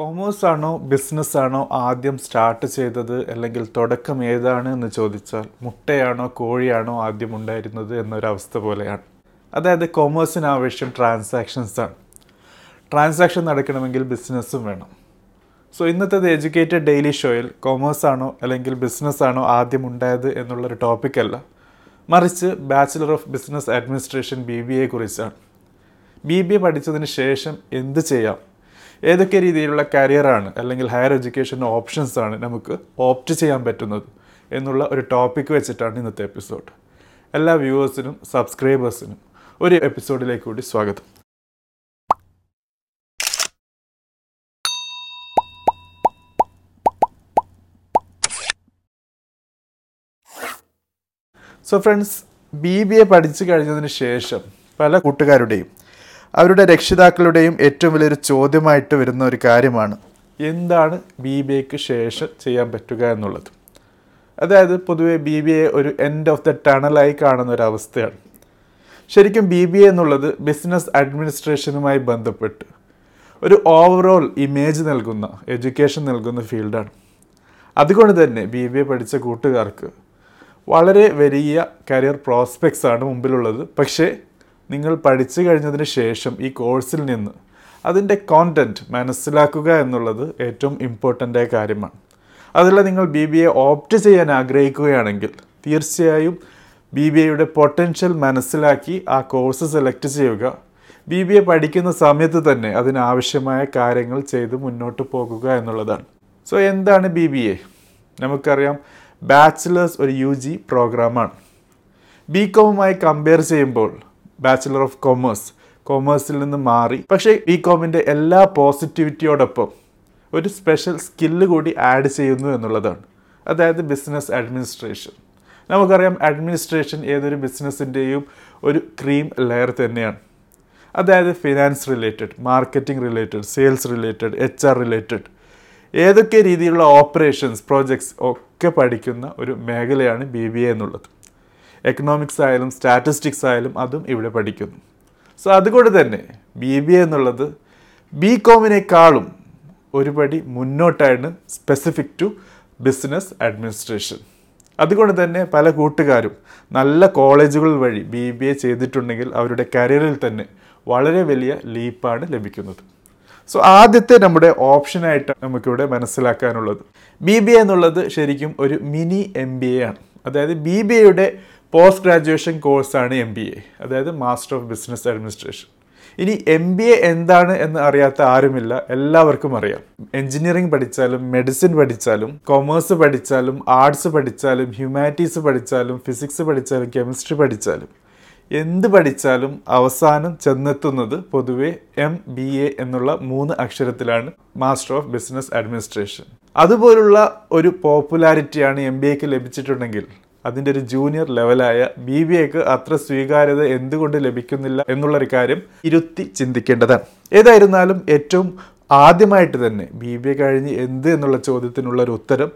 Commerce ആണോ business ആണോ ആദ്യം സ്റ്റാർട്ട് ചെയ്തത് അല്ലെങ്കിൽ തുടക്കം ഏതാണ് എന്ന് ചോദിച്ചാൽ മുട്ടയാണോ കോഴിയാണോ ആദ്യം ഉണ്ടായിരുന്നത് എന്നൊരവസ്ഥ പോലെയാണ്. അതായത് കൊമേഴ്സിന് ആവശ്യം ട്രാൻസാക്ഷൻസ് ആണ്. ട്രാൻസാക്ഷൻ നടക്കണമെങ്കിൽ ബിസിനസ്സും വേണം. സോ ഇന്നത്തെ എഡ്യൂക്കേറ്റഡ് ഡെയിലി ഷോയിൽ കൊമേഴ്സ് ആണോ അല്ലെങ്കിൽ ബിസിനസ് ആണോ ആദ്യം ഉണ്ടായത് എന്നുള്ളൊരു ടോപ്പിക്കല്ല മറിച്ച് bachelor of business administration B B A കുറിച്ചാണ്. ബി ബി എ പഠിച്ചതിന് ശേഷം എന്ത് ചെയ്യാം? ഏതൊക്കെ രീതിയിലുള്ള കരിയറാണ് അല്ലെങ്കിൽ ഹയർ എഡ്യൂക്കേഷൻ ഓപ്ഷൻസ് ആണ് നമുക്ക് ഓപ്റ്റ് ചെയ്യാൻ പറ്റുന്നത് എന്നുള്ള ഒരു ടോപ്പിക് വെച്ചിട്ടാണ് ഇന്നത്തെ എപ്പിസോഡ് എല്ലാ വ്യൂവേഴ്സിനും സബ്സ്ക്രൈബേഴ്സിനും ഒരു എപ്പിസോഡിലേക്ക് കൂടി സ്വാഗതം. So friends B B A പഠിച്ചു കഴിഞ്ഞതിന് ശേഷം പല കൂട്ടുകാരുടെയും അവരുടെ രക്ഷിതാക്കളുടെയും ഏറ്റവും വലിയൊരു ചോദ്യമായിട്ട് വരുന്ന ഒരു കാര്യമാണ് എന്താണ് ബി ബി എക്ക് ശേഷം ചെയ്യാൻ പറ്റുക എന്നുള്ളത്? അതായത് പൊതുവെ ബി ബി എ ഒരു എൻഡ് ഓഫ് ദ ടണലായി കാണുന്ന ഒരു അവസ്ഥയാണ്. ശരിക്കും ബി ബി എ എന്നുള്ളത് ബിസിനസ് അഡ്മിനിസ്ട്രേഷനുമായി ബന്ധപ്പെട്ട് ഒരു ഓവറോൾ ഇമേജ് നൽകുന്ന എഡ്യൂക്കേഷൻ നൽകുന്ന ഫീൽഡാണ്. അതുകൊണ്ട് തന്നെ ബി ബി എ പഠിച്ച കൂട്ടുകാർക്ക് വളരെ വലിയ കരിയർ പ്രോസ്പെക്ട്സ് ആണ് മുമ്പിലുള്ളത്. പക്ഷേ നിങ്ങൾ പഠിച്ചു കഴിഞ്ഞതിന് ശേഷം ഈ കോഴ്സിൽ നിന്ന് അതിന്റെ കോണ്ടന്റ് മനസ്സിലാക്കുക എന്നുള്ളത് ഏറ്റവും ഇമ്പോർട്ടന്റായ കാര്യമാണ്. അതല്ല നിങ്ങൾ ബി ബി എ ഓപ്റ്റ് ചെയ്യാൻ ആഗ്രഹിക്കുകയാണെങ്കിൽ തീർച്ചയായും ബി ബി എയുടെ പൊട്ടൻഷ്യൽ മനസ്സിലാക്കി ആ കോഴ്സ് സെലക്ട് ചെയ്യുക. ബി ബി എ പഠിക്കുന്ന സമയത്ത് തന്നെ അതിനാവശ്യമായ കാര്യങ്ങൾ ചെയ്ത് മുന്നോട്ട് പോകുക എന്നുള്ളതാണ്. സോ എന്താണ് ബി ബി എ നമുക്കറിയാം ബാച്ചിലേഴ്സ് ഒരു യു ജി പ്രോഗ്രാമാണ് ബി കോമുമായി കമ്പയർ ചെയ്യുമ്പോൾ ബാച്ചിലർ ഓഫ് കൊമേഴ്സ് കൊമേഴ്സിൽ നിന്ന് മാറി. പക്ഷേ ബി കോമിന്റെ എല്ലാ പോസിറ്റിവിറ്റിയോടൊപ്പം ഒരു സ്പെഷ്യൽ സ്കില്ല് കൂടി ആഡ് ചെയ്യുന്നു എന്നുള്ളതാണ്. അതായത് ബിസിനസ് അഡ്മിനിസ്ട്രേഷൻ നമുക്കറിയാം അഡ്മിനിസ്ട്രേഷൻ ഏതൊരു ബിസിനസ്സിന്റെയും ഒരു ക്രീം ലെയർ തന്നെയാണ്. അതായത് finance related marketing related sales related H R related ഏതൊക്കെ രീതിയിലുള്ള ഓപ്പറേഷൻസ് പ്രോജക്ട്സ് ഒക്കെ പഠിക്കുന്ന ഒരു മേഖലയാണ് ബി ബി എ എന്നുള്ളത്. എക്കണോമിക്സ് ആയാലും സ്റ്റാറ്റിസ്റ്റിക്സ് ആയാലും അതും ഇവിടെ പഠിക്കുന്നു. സോ അതുകൊണ്ട് തന്നെ ബി ബി എ എന്നുള്ളത് ബി കോമിനേക്കാളും ഒരുപടി മുന്നോട്ടാണ് സ്പെസിഫിക് ടു ബിസിനസ് അഡ്മിനിസ്ട്രേഷൻ അതുകൊണ്ട് തന്നെ പല കൂട്ടുകാരും നല്ല കോളേജുകൾ വഴി ബി ബി എ ചെയ്തിട്ടുണ്ടെങ്കിൽ അവരുടെ കരിയറിൽ തന്നെ വളരെ വലിയ ലീപ്പാണ് ലഭിക്കുന്നത്. സോ ആദ്യത്തെ നമ്മുടെ ഓപ്ഷനായിട്ട് നമുക്കിവിടെ മനസ്സിലാക്കാനുള്ളത് ബി ബി എ എന്നുള്ളത് ശരിക്കും ഒരു മിനി എം ബി എ ആണ്. അതായത് ബി ബി എയുടെ പോസ്റ്റ് ഗ്രാജുവേഷൻ കോഴ്സാണ് എം ബി എ അതായത് മാസ്റ്റർ ഓഫ് ബിസിനസ് അഡ്മിനിസ്ട്രേഷൻ ഇനി എം ബി എ എന്താണ് എന്ന് അറിയാത്ത ആരുമില്ല എല്ലാവർക്കും അറിയാം. എഞ്ചിനീയറിംഗ് പഠിച്ചാലും മെഡിസിൻ പഠിച്ചാലും കൊമേഴ്സ് പഠിച്ചാലും ആർട്സ് പഠിച്ചാലും ഹ്യൂമാനിറ്റീസ് പഠിച്ചാലും ഫിസിക്സ് പഠിച്ചാലും കെമിസ്ട്രി പഠിച്ചാലും എന്ത് പഠിച്ചാലും അവസാനം ചെന്നെത്തുന്നത് പൊതുവെ എം ബി എ എന്നുള്ള മൂന്ന് അക്ഷരത്തിലാണ് മാസ്റ്റർ ഓഫ് ബിസിനസ് അഡ്മിനിസ്ട്രേഷൻ അതുപോലുള്ള ഒരു പോപ്പുലാരിറ്റിയാണ് എം ബി എക്ക് ലഭിച്ചിട്ടുണ്ടെങ്കിൽ അതിന്റെ ഒരു ജൂനിയർ ലെവലായ ബി ബി എക്ക് അത്ര സ്വീകാര്യത എന്തുകൊണ്ട് ലഭിക്കുന്നില്ല എന്നുള്ളൊരു കാര്യം ഇരുത്തി ചിന്തിക്കേണ്ടതാണ്. ഏതായിരുന്നാലും ഏറ്റവും ആദ്യമായിട്ട് തന്നെ ബി ബി എ കഴിഞ്ഞ് എന്ത് എന്നുള്ള ചോദ്യത്തിനുള്ള ഒരു ഉത്തരം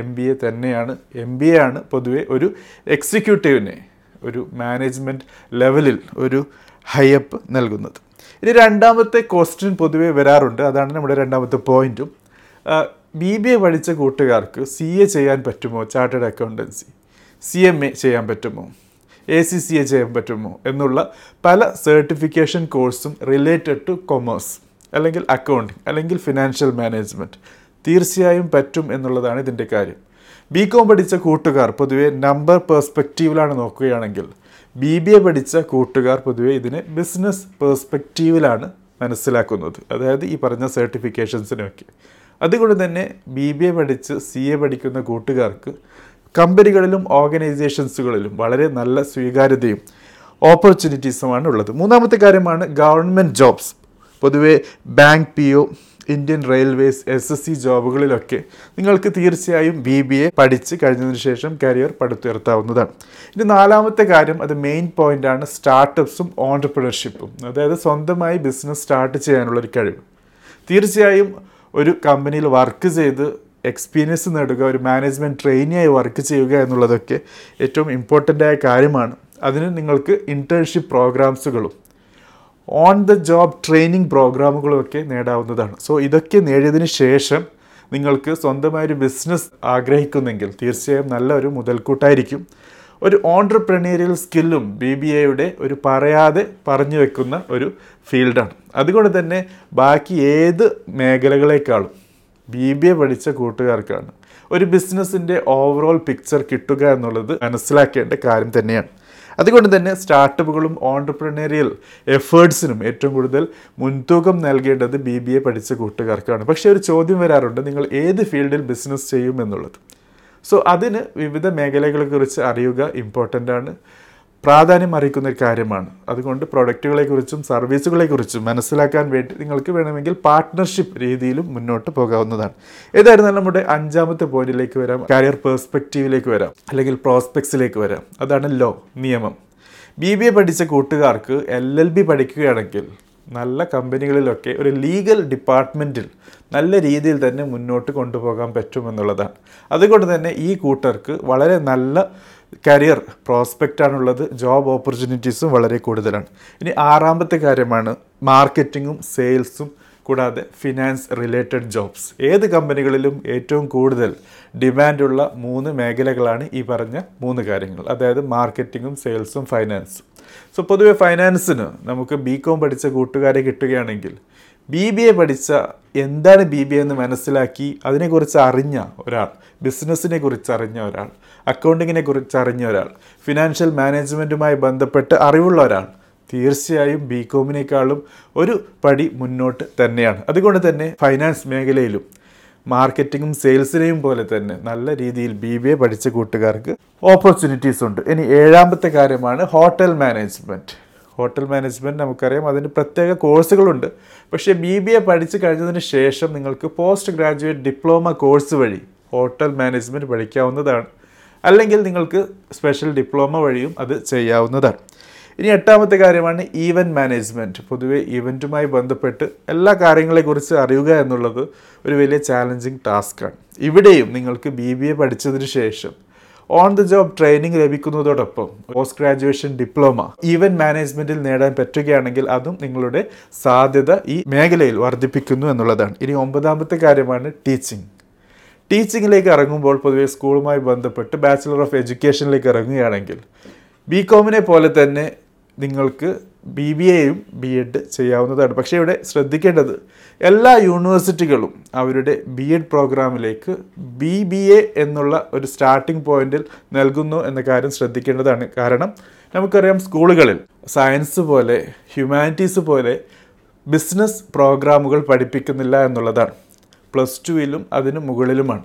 എം ബി എ തന്നെയാണ്. എം ബി എ ആണ് പൊതുവെ ഒരു എക്സിക്യൂട്ടീവിനെ ഒരു മാനേജ്മെന്റ് ലെവലിൽ ഒരു ഹൈയപ്പ് നൽകുന്നത്. ഇനി രണ്ടാമത്തെ ക്വസ്റ്റ്യൻ പൊതുവേ വരാറുണ്ട്. അതാണ് നമ്മുടെ രണ്ടാമത്തെ പോയിന്റും ബി ബി എ പഠിച്ച കൂട്ടുകാർക്ക് സി എ ചെയ്യാൻ പറ്റുമോ? Chartered accountancy C M A ചെയ്യാൻ പറ്റുമോ? എ സി സി എ ചെയ്യാൻ പറ്റുമോ? എന്നുള്ള പല സർട്ടിഫിക്കേഷൻ കോഴ്സും റിലേറ്റഡ് ടു കൊമേഴ്സ് അല്ലെങ്കിൽ അക്കൗണ്ടിങ് അല്ലെങ്കിൽ ഫിനാൻഷ്യൽ മാനേജ്മെന്റ് തീർച്ചയായും പറ്റും എന്നുള്ളതാണ് ഇതിന്റെ കാര്യം. ബി കോം പഠിച്ച കൂട്ടുകാർ പൊതുവെ നമ്പർ പേഴ്സ്പെക്റ്റീവിലാണ് നോക്കുകയാണെങ്കിൽ ബി ബി എ പഠിച്ച കൂട്ടുകാർ പൊതുവെ ഇതിനെ ബിസിനസ് പേഴ്സ്പെക്റ്റീവിലാണ് മനസ്സിലാക്കുന്നത്. അതായത് ഈ പറഞ്ഞ സർട്ടിഫിക്കേഷൻസിനൊക്കെ അതുകൊണ്ട് തന്നെ ബി ബി എ പഠിച്ച് സി എ പഠിക്കുന്ന കൂട്ടുകാർക്ക് കമ്പനികളിലും ഓർഗനൈസേഷൻസുകളിലും വളരെ നല്ല സ്വീകാര്യതയും ഓപ്പർച്യൂണിറ്റീസുമാണ് ഉള്ളത്. മൂന്നാമത്തെ കാര്യമാണ് ഗവൺമെന്റ് ജോബ്സ്. പൊതുവെ bank P O Indian railways S S C ജോബുകളിലൊക്കെ നിങ്ങൾക്ക് തീർച്ചയായും ബി ബി എ പഠിച്ച് കഴിഞ്ഞതിന് ശേഷം കരിയർ പടുത്തുയർത്താവുന്നതാണ്. ഇനി നാലാമത്തെ കാര്യം അത് മെയിൻ പോയിന്റാണ് സ്റ്റാർട്ടപ്സും ഓൺടർപ്രണർഷിപ്പും അതായത് സ്വന്തമായി ബിസിനസ് സ്റ്റാർട്ട് ചെയ്യാനുള്ളൊരു കഴിവ്. തീർച്ചയായും ഒരു കമ്പനിയിൽ വർക്ക് ചെയ്ത് എക്സ്പീരിയൻസ് നേടുക ഒരു മാനേജ്മെന്റ് ട്രെയിനിയായി വർക്ക് ചെയ്യുക എന്നുള്ളതൊക്കെ ഏറ്റവും ഇമ്പോർട്ടന്റ് ആയ കാര്യമാണ്. അതിന് നിങ്ങൾക്ക് ഇന്റേൺഷിപ്പ് പ്രോഗ്രാംസുകളും ഓൺ ദ ജോബ് ട്രെയിനിങ് പ്രോഗ്രാമുകളൊക്കെ നേടാവുന്നതാണ്. സോ ഇതൊക്കെ നേടിയതിന് ശേഷം നിങ്ങൾക്ക് സ്വന്തമായൊരു ബിസിനസ് ആഗ്രഹിക്കുന്നെങ്കിൽ തീർച്ചയായും നല്ലൊരു മുതൽക്കൂട്ടായിരിക്കും. ഒരു ഓൺട്രപ്രണീരിയൽ സ്കില്ലും ബി ബി എയുടെ ഒരു പറയാതെ പറഞ്ഞു വെക്കുന്ന ഒരു ഫീൽഡാണ് അതുകൊണ്ട് തന്നെ ബാക്കി ഏത് മേഖലകളെക്കാളും ബി ബി എ പഠിച്ച കൂട്ടുകാർക്കാണ്. ഒരു ബിസിനസ്സിന്റെ ഓവറോൾ പിക്ചർ കിട്ടുക എന്നുള്ളത് മനസ്സിലാക്കേണ്ട കാര്യം തന്നെയാണ്. അതുകൊണ്ട് തന്നെ സ്റ്റാർട്ടപ്പുകളും ഓൺടർപ്രണേറിയൽ എഫേർട്സിനും ഏറ്റവും കൂടുതൽ മുൻതൂക്കം നൽകേണ്ടത് ബി ബി എ പഠിച്ച കൂട്ടുകാർക്കാണ്. പക്ഷേ ഒരു ചോദ്യം വരാറുണ്ട് നിങ്ങൾ ഏത് ഫീൽഡിൽ ബിസിനസ് ചെയ്യും? എന്നുള്ളത്. സോ അതിന് വിവിധ മേഖലകളെക്കുറിച്ച് അറിയുക ഇമ്പോർട്ടന്റ് ആണ്. പ്രാധാന്യം അറിയിക്കുന്ന ഒരു കാര്യമാണ്. അതുകൊണ്ട് പ്രൊഡക്റ്റുകളെക്കുറിച്ചും സർവീസുകളെക്കുറിച്ചും മനസ്സിലാക്കാൻ വേണ്ടി നിങ്ങൾക്ക് വേണമെങ്കിൽ പാർട്ട്ണർഷിപ്പ് രീതിയിലും മുന്നോട്ട് പോകാവുന്നതാണ്. ഏതായിരുന്നാലും നമ്മുടെ അഞ്ചാമത്തെ പോയിന്റിലേക്ക് വരാം. കരിയർ പേഴ്സ്പെക്റ്റീവിലേക്ക് വരാം. അല്ലെങ്കിൽ പ്രോസ്പെക്ട്സിലേക്ക് വരാം. അതാണ് ലോ നിയമം. ബി ബി എ പഠിച്ച കൂട്ടുകാർക്ക് എൽ എൽ ബി പഠിക്കുകയാണെങ്കിൽ നല്ല കമ്പനികളിലൊക്കെ ഒരു ലീഗൽ ഡിപ്പാർട്ട്മെന്റിൽ നല്ല രീതിയിൽ തന്നെ മുന്നോട്ട് കൊണ്ടുപോകാൻ പറ്റുമെന്നുള്ളതാണ്. അതുകൊണ്ട് തന്നെ ഈ കൂട്ടർക്ക് വളരെ നല്ല കരിയർ പ്രോസ്പെക്റ്റാണുള്ളത് ജോബ് ഓപ്പർച്യൂണിറ്റീസും വളരെ കൂടുതലാണ്. ഇനി ആറാമത്തെ കാര്യമാണ് മാർക്കറ്റിങ്ങും സെയിൽസും കൂടാതെ ഫിനാൻസ് റിലേറ്റഡ് ജോബ്സ് ഏത് കമ്പനികളിലും ഏറ്റവും കൂടുതൽ ഡിമാൻഡുള്ള മൂന്ന് മേഖലകളാണ് ഈ പറഞ്ഞ മൂന്ന് കാര്യങ്ങൾ. അതായത് മാർക്കറ്റിങ്ങും സെയിൽസും ഫൈനാൻസും സോ പൊതുവെ ഫൈനാൻസിന് നമുക്ക് ബി കോം പഠിച്ച കൂട്ടുകാരെ കിട്ടുകയാണെങ്കിൽ ബി ബി എ പഠിച്ച എന്താണ് ബി ബി എ എന്ന് മനസ്സിലാക്കി അതിനെക്കുറിച്ച് അറിഞ്ഞ ഒരാൾ ബിസിനസ്സിനെ കുറിച്ച് അറിഞ്ഞ ഒരാൾ അക്കൗണ്ടിങ്ങിനെ കുറിച്ച് അറിഞ്ഞ ഒരാൾ ഫിനാൻഷ്യൽ മാനേജ്മെന്റുമായി ബന്ധപ്പെട്ട് അറിവുള്ള ഒരാൾ തീർച്ചയായും ബി കോമിനേക്കാളും ഒരു പടി മുന്നോട്ട് തന്നെയാണ്. അതുകൊണ്ട് തന്നെ ഫൈനാൻസ് മേഖലയിലും മാർക്കറ്റിങ്ങും സെയിൽസിനെയും പോലെ തന്നെ നല്ല രീതിയിൽ ബി ബി എ പഠിച്ച കൂട്ടുകാർക്ക് ഓപ്പർച്യൂണിറ്റീസ് ഉണ്ട്. ഇനി ഏഴാമത്തെ കാര്യമാണ് ഹോട്ടൽ മാനേജ്മെന്റ് ഹോട്ടൽ മാനേജ്മെന്റ് നമുക്കറിയാം. അതിന് പ്രത്യേക കോഴ്സുകളുണ്ട്. പക്ഷേ ബി ബി എ പഠിച്ചു കഴിഞ്ഞതിന് ശേഷം നിങ്ങൾക്ക് പോസ്റ്റ് ഗ്രാജുവേറ്റ് ഡിപ്ലോമ കോഴ്സ് വഴി ഹോട്ടൽ മാനേജ്മെന്റ് പഠിക്കാവുന്നതാണ്. അല്ലെങ്കിൽ നിങ്ങൾക്ക് സ്പെഷ്യൽ ഡിപ്ലോമ വഴിയും അത് ചെയ്യാവുന്നതാണ്. ഇനി എട്ടാമത്തെ കാര്യമാണ് ഈവന്റ് മാനേജ്മെന്റ് പൊതുവേ ഈവന്റുമായി ബന്ധപ്പെട്ട് എല്ലാ കാര്യങ്ങളെക്കുറിച്ച് അറിയുക എന്നുള്ളത് ഒരു വലിയ ചാലഞ്ചിങ് ടാസ്ക്കാണ്. ഇവിടെയും നിങ്ങൾക്ക് ബി ബി എ പഠിച്ചതിന് ശേഷം ഓൺ ദ ജോബ് ട്രെയിനിങ് ലഭിക്കുന്നതോടൊപ്പം പോസ്റ്റ് ഗ്രാജുവേഷൻ ഡിപ്ലോമ ഈവന്റ് മാനേജ്മെന്റിൽ നേടാൻ പറ്റുകയാണെങ്കിൽ അതും നിങ്ങളുടെ സാധ്യത ഈ മേഖലയിൽ വർദ്ധിപ്പിക്കുന്നു എന്നുള്ളതാണ്. ഇനി ഒമ്പതാമത്തെ കാര്യമാണ് ടീച്ചിങ് ടീച്ചിങ്ങിലേക്ക് ഇറങ്ങുമ്പോൾ പൊതുവെ സ്കൂളുമായി ബന്ധപ്പെട്ട് ബാച്ചിലർ ഓഫ് എഡ്യൂക്കേഷനിലേക്ക് ഇറങ്ങുകയാണെങ്കിൽ ബി കോമിനെ പോലെ തന്നെ നിങ്ങൾക്ക് ബി ബി എയും ബി എഡ് ചെയ്യാവുന്നതാണ്. പക്ഷേ ഇവിടെ ശ്രദ്ധിക്കേണ്ടത് എല്ലാ യൂണിവേഴ്സിറ്റികളും അവരുടെ ബി എഡ് പ്രോഗ്രാമിലേക്ക് ബി ബി എ എന്നുള്ള ഒരു സ്റ്റാർട്ടിംഗ് പോയിന്റിൽ നൽകുന്നു എന്ന കാര്യം ശ്രദ്ധിക്കേണ്ടതാണ്. കാരണം നമുക്കറിയാം സ്കൂളുകളിൽ സയൻസ് പോലെ ഹ്യൂമാനിറ്റീസ് പോലെ ബിസിനസ് പ്രോഗ്രാമുകൾ പഠിപ്പിക്കുന്നില്ല എന്നുള്ളതാണ്. പ്ലസ് ടുവിലും അതിന് മുകളിലുമാണ്.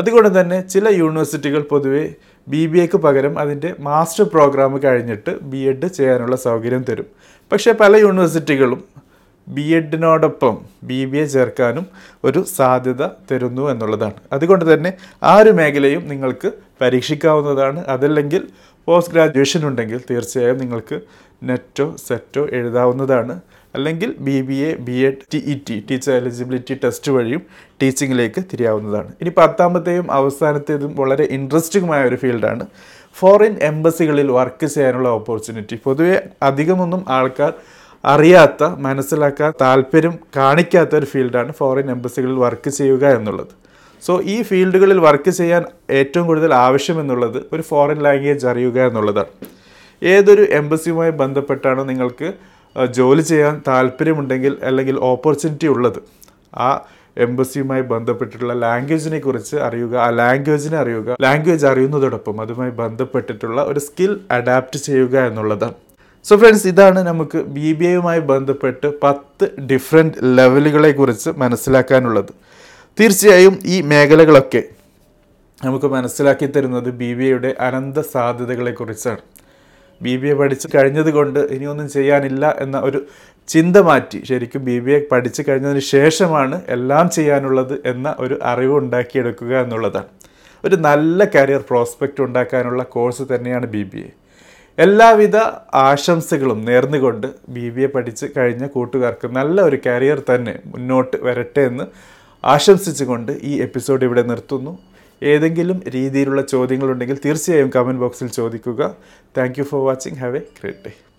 അതുകൊണ്ട് തന്നെ ചില യൂണിവേഴ്സിറ്റികൾ പൊതുവേ ബി ബി എക്ക് പകരം അതിന്റെ മാസ്റ്റർ പ്രോഗ്രാം കഴിഞ്ഞിട്ട് ബി എഡ് ചെയ്യാനുള്ള സൗകര്യം തരും. പക്ഷേ പല യൂണിവേഴ്സിറ്റികളും ബി എഡിനോടൊപ്പം ബി ബി എ ചേർക്കാനും ഒരു സാധ്യത തരുന്നു എന്നുള്ളതാണ്. അതുകൊണ്ട് തന്നെ ആ ഒരു മേഖലയും നിങ്ങൾക്ക് പരീക്ഷിക്കാവുന്നതാണ്. അതല്ലെങ്കിൽ പോസ്റ്റ് ഗ്രാജുവേഷൻ ഉണ്ടെങ്കിൽ തീർച്ചയായും നിങ്ങൾക്ക് നെറ്റോ സെറ്റോ എഴുതാവുന്നതാണ്. അല്ലെങ്കിൽ B B A B ed T E T teacher eligibility test വഴിയും ടീച്ചിങ്ങിലേക്ക് തിരിയാവുന്നതാണ്. ഇനി പത്താമത്തെയും അവസാനത്തേതും വളരെ ഇൻട്രസ്റ്റിംഗുമായ ഒരു ഫീൽഡാണ് ഫോറിൻ എംബസികളിൽ വർക്ക് ചെയ്യാനുള്ള ഓപ്പർച്യൂണിറ്റി പൊതുവെ അധികമൊന്നും ആൾക്കാർ അറിയാത്ത മനസ്സിലാക്കാൻ താല്പര്യം കാണിക്കാത്ത ഒരു ഫീൽഡാണ് ഫോറിൻ എംബസികളിൽ വർക്ക് ചെയ്യുക എന്നുള്ളത്. സോ ഈ ഫീൽഡുകളിൽ വർക്ക് ചെയ്യാൻ ഏറ്റവും കൂടുതൽ ആവശ്യമെന്നുള്ളത് ഒരു ഫോറിൻ ലാംഗ്വേജ് അറിയുക എന്നുള്ളതാണ്. ഏതൊരു എംബസിയുമായി ബന്ധപ്പെട്ടാണ് നിങ്ങൾക്ക് ജോലി ചെയ്യാൻ താല്പര്യമുണ്ടെങ്കിൽ അല്ലെങ്കിൽ ഓപ്പർച്യൂണിറ്റി ഉള്ളത്. ആ എംബസിയുമായി ബന്ധപ്പെട്ടിട്ടുള്ള ലാംഗ്വേജിനെ കുറിച്ച് അറിയുക ആ ലാംഗ്വേജിനെ അറിയുക ലാംഗ്വേജ് അറിയുന്നതോടൊപ്പം അതുമായി ബന്ധപ്പെട്ടിട്ടുള്ള ഒരു സ്കിൽ അഡാപ്റ്റ് ചെയ്യുക എന്നുള്ളതാണ്. സോ ഫ്രണ്ട്സ് ഇതാണ് നമുക്ക് ബി ബി എയുമായി ബന്ധപ്പെട്ട് പത്ത് ഡിഫറെന്റ് ലെവലുകളെ കുറിച്ച് മനസ്സിലാക്കാനുള്ളത്. തീർച്ചയായും ഈ മേഖലകളൊക്കെ നമുക്ക് മനസ്സിലാക്കി തരുന്നത് ബി ബി എയുടെ അനന്ത സാധ്യതകളെക്കുറിച്ചാണ് ബി ബി എ പഠിച്ച് കഴിഞ്ഞത് കൊണ്ട് ഇനിയൊന്നും ചെയ്യാനില്ല എന്ന ഒരു ചിന്ത മാറ്റി ശരിക്കും ബി ബി എ പഠിച്ചു കഴിഞ്ഞതിന് ശേഷമാണ് എല്ലാം ചെയ്യാനുള്ളത് എന്ന ഒരു അറിവ് ഉണ്ടാക്കിയെടുക്കുക എന്നുള്ളതാണ്. ഒരു നല്ല കരിയർ പ്രോസ്പെക്റ്റ് ഉണ്ടാക്കാനുള്ള കോഴ്സ് തന്നെയാണ് ബി ബി എ. എല്ലാവിധ ആശംസകളും നേർന്നുകൊണ്ട് ബി ബി എ പഠിച്ച് കഴിഞ്ഞ കൂട്ടുകാർക്ക് നല്ല ഒരു കരിയർ തന്നെ മുന്നോട്ട് വരട്ടെ എന്ന് ആശംസിച്ചുകൊണ്ട് ഈ എപ്പിസോഡ് ഇവിടെ നിർത്തുന്നു. ഏതെങ്കിലും രീതിയിലുള്ള ചോദ്യങ്ങളുണ്ടെങ്കിൽ തീർച്ചയായും കമന്റ് ബോക്സിൽ ചോദിക്കുക. Thank for watching have a great day